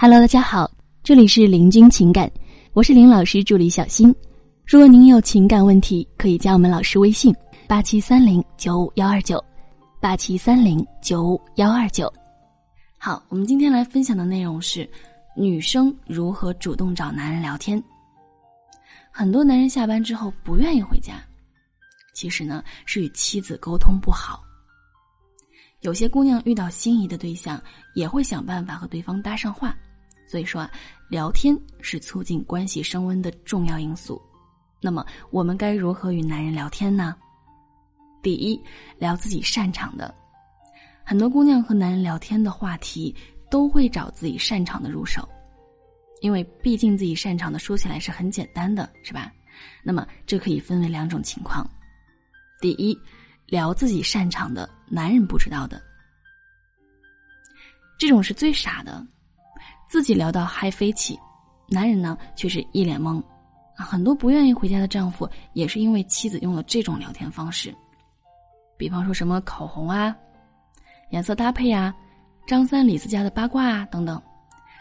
Hello，大家好，这里是林君情感，我是林老师助理小新。如果您有情感问题，可以加我们老师微信：八七三零九五幺二九，八七三零九五幺二九。好，我们今天来分享的内容是女生如何主动找男人聊天。很多男人下班之后不愿意回家，其实呢是与妻子沟通不好。有些姑娘遇到心仪的对象，也会想办法和对方搭上话。所以说啊，聊天是促进关系升温的重要因素。那么，我们该如何与男人聊天呢？第一，聊自己擅长的。很多姑娘和男人聊天的话题都会找自己擅长的入手，因为毕竟自己擅长的说起来是很简单的，是吧？那么，这可以分为两种情况。第一，聊自己擅长的。男人不知道的，这种是最傻的，自己聊到嗨飞起，男人呢却是一脸懵。很多不愿意回家的丈夫也是因为妻子用了这种聊天方式，比方说什么口红啊、颜色搭配啊、张三李四家的八卦啊等等，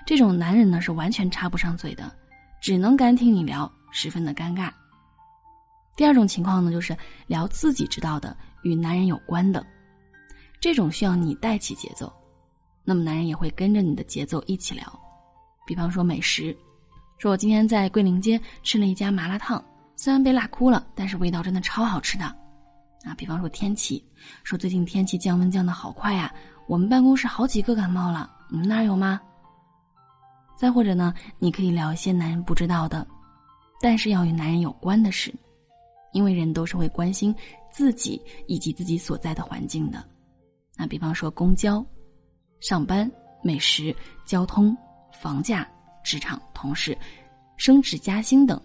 这种男人呢是完全插不上嘴的，只能干听你聊，十分的尴尬。第二种情况呢，就是聊自己知道的与男人有关的。这种需要你带起节奏，那么男人也会跟着你的节奏一起聊。比方说美食，说我今天在桂林街吃了一家麻辣烫，虽然被辣哭了，但是味道真的超好吃的。啊，比方说天气，说最近天气降温降的好快呀，我们办公室好几个感冒了，你们那儿有吗？再或者呢，你可以聊一些男人不知道的，但是要与男人有关的事，因为人都是会关心自己以及自己所在的环境的。那比方说公交、上班、美食、交通、房价、职场、同事、升职加薪等，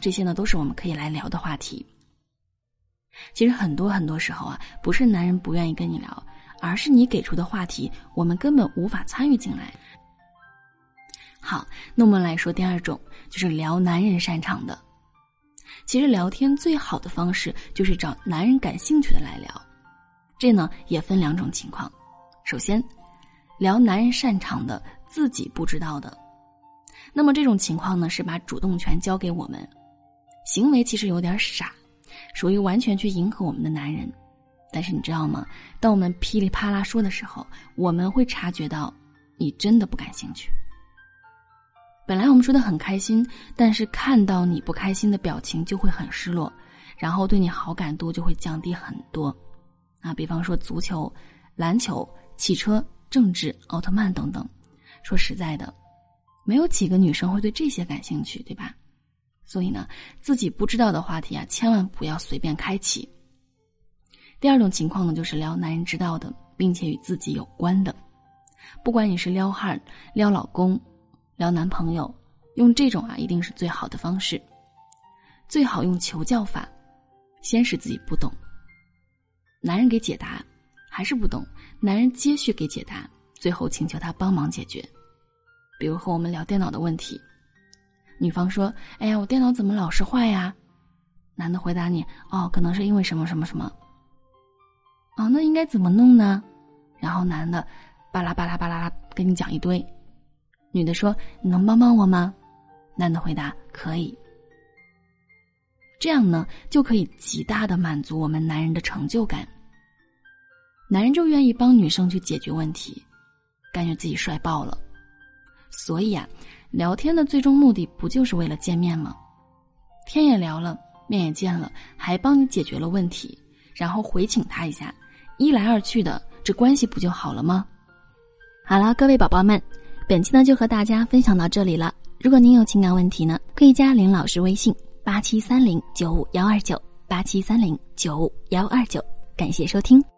这些呢都是我们可以来聊的话题。其实很多很多时候啊，不是男人不愿意跟你聊，而是你给出的话题我们根本无法参与进来。好，那我们来说第二种，就是聊男人擅长的。其实聊天最好的方式就是找男人感兴趣的来聊。这呢也分两种情况，首先，聊男人擅长的自己不知道的，那么这种情况呢是把主动权交给我们，行为其实有点傻，属于完全去迎合我们的男人，但是你知道吗？当我们噼里啪啦说的时候，我们会察觉到你真的不感兴趣。本来我们说的很开心，但是看到你不开心的表情就会很失落，然后对你好感度就会降低很多。啊，比方说足球、篮球、汽车、政治、奥特曼等等。说实在的，没有几个女生会对这些感兴趣，对吧？所以呢，自己不知道的话题啊，千万不要随便开启。第二种情况呢，就是聊男人知道的，并且与自己有关的。不管你是撩汉、撩老公、撩男朋友，用这种啊，一定是最好的方式。最好用求教法，先是自己不懂。男人给解答，还是不懂，男人接续给解答，最后请求他帮忙解决。比如和我们聊电脑的问题，女方说：“哎呀，我电脑怎么老是坏呀？”男的回答你：“哦，可能是因为什么什么什么。”哦，那应该怎么弄呢？然后男的巴拉巴拉巴拉拉跟你讲一堆，女的说：“你能帮帮我吗？”男的回答：“可以。”这样呢，就可以极大的满足我们男人的成就感。男人就愿意帮女生去解决问题，感觉自己帅爆了。所以啊，聊天的最终目的不就是为了见面吗？天也聊了，面也见了，还帮你解决了问题，然后回请他一下，一来二去的，这关系不就好了吗？好了，各位宝宝们，本期呢就和大家分享到这里了。如果您有情感问题呢，可以加林老师微信。八七三零九五幺二九，八七三零九五幺二九，感谢收听。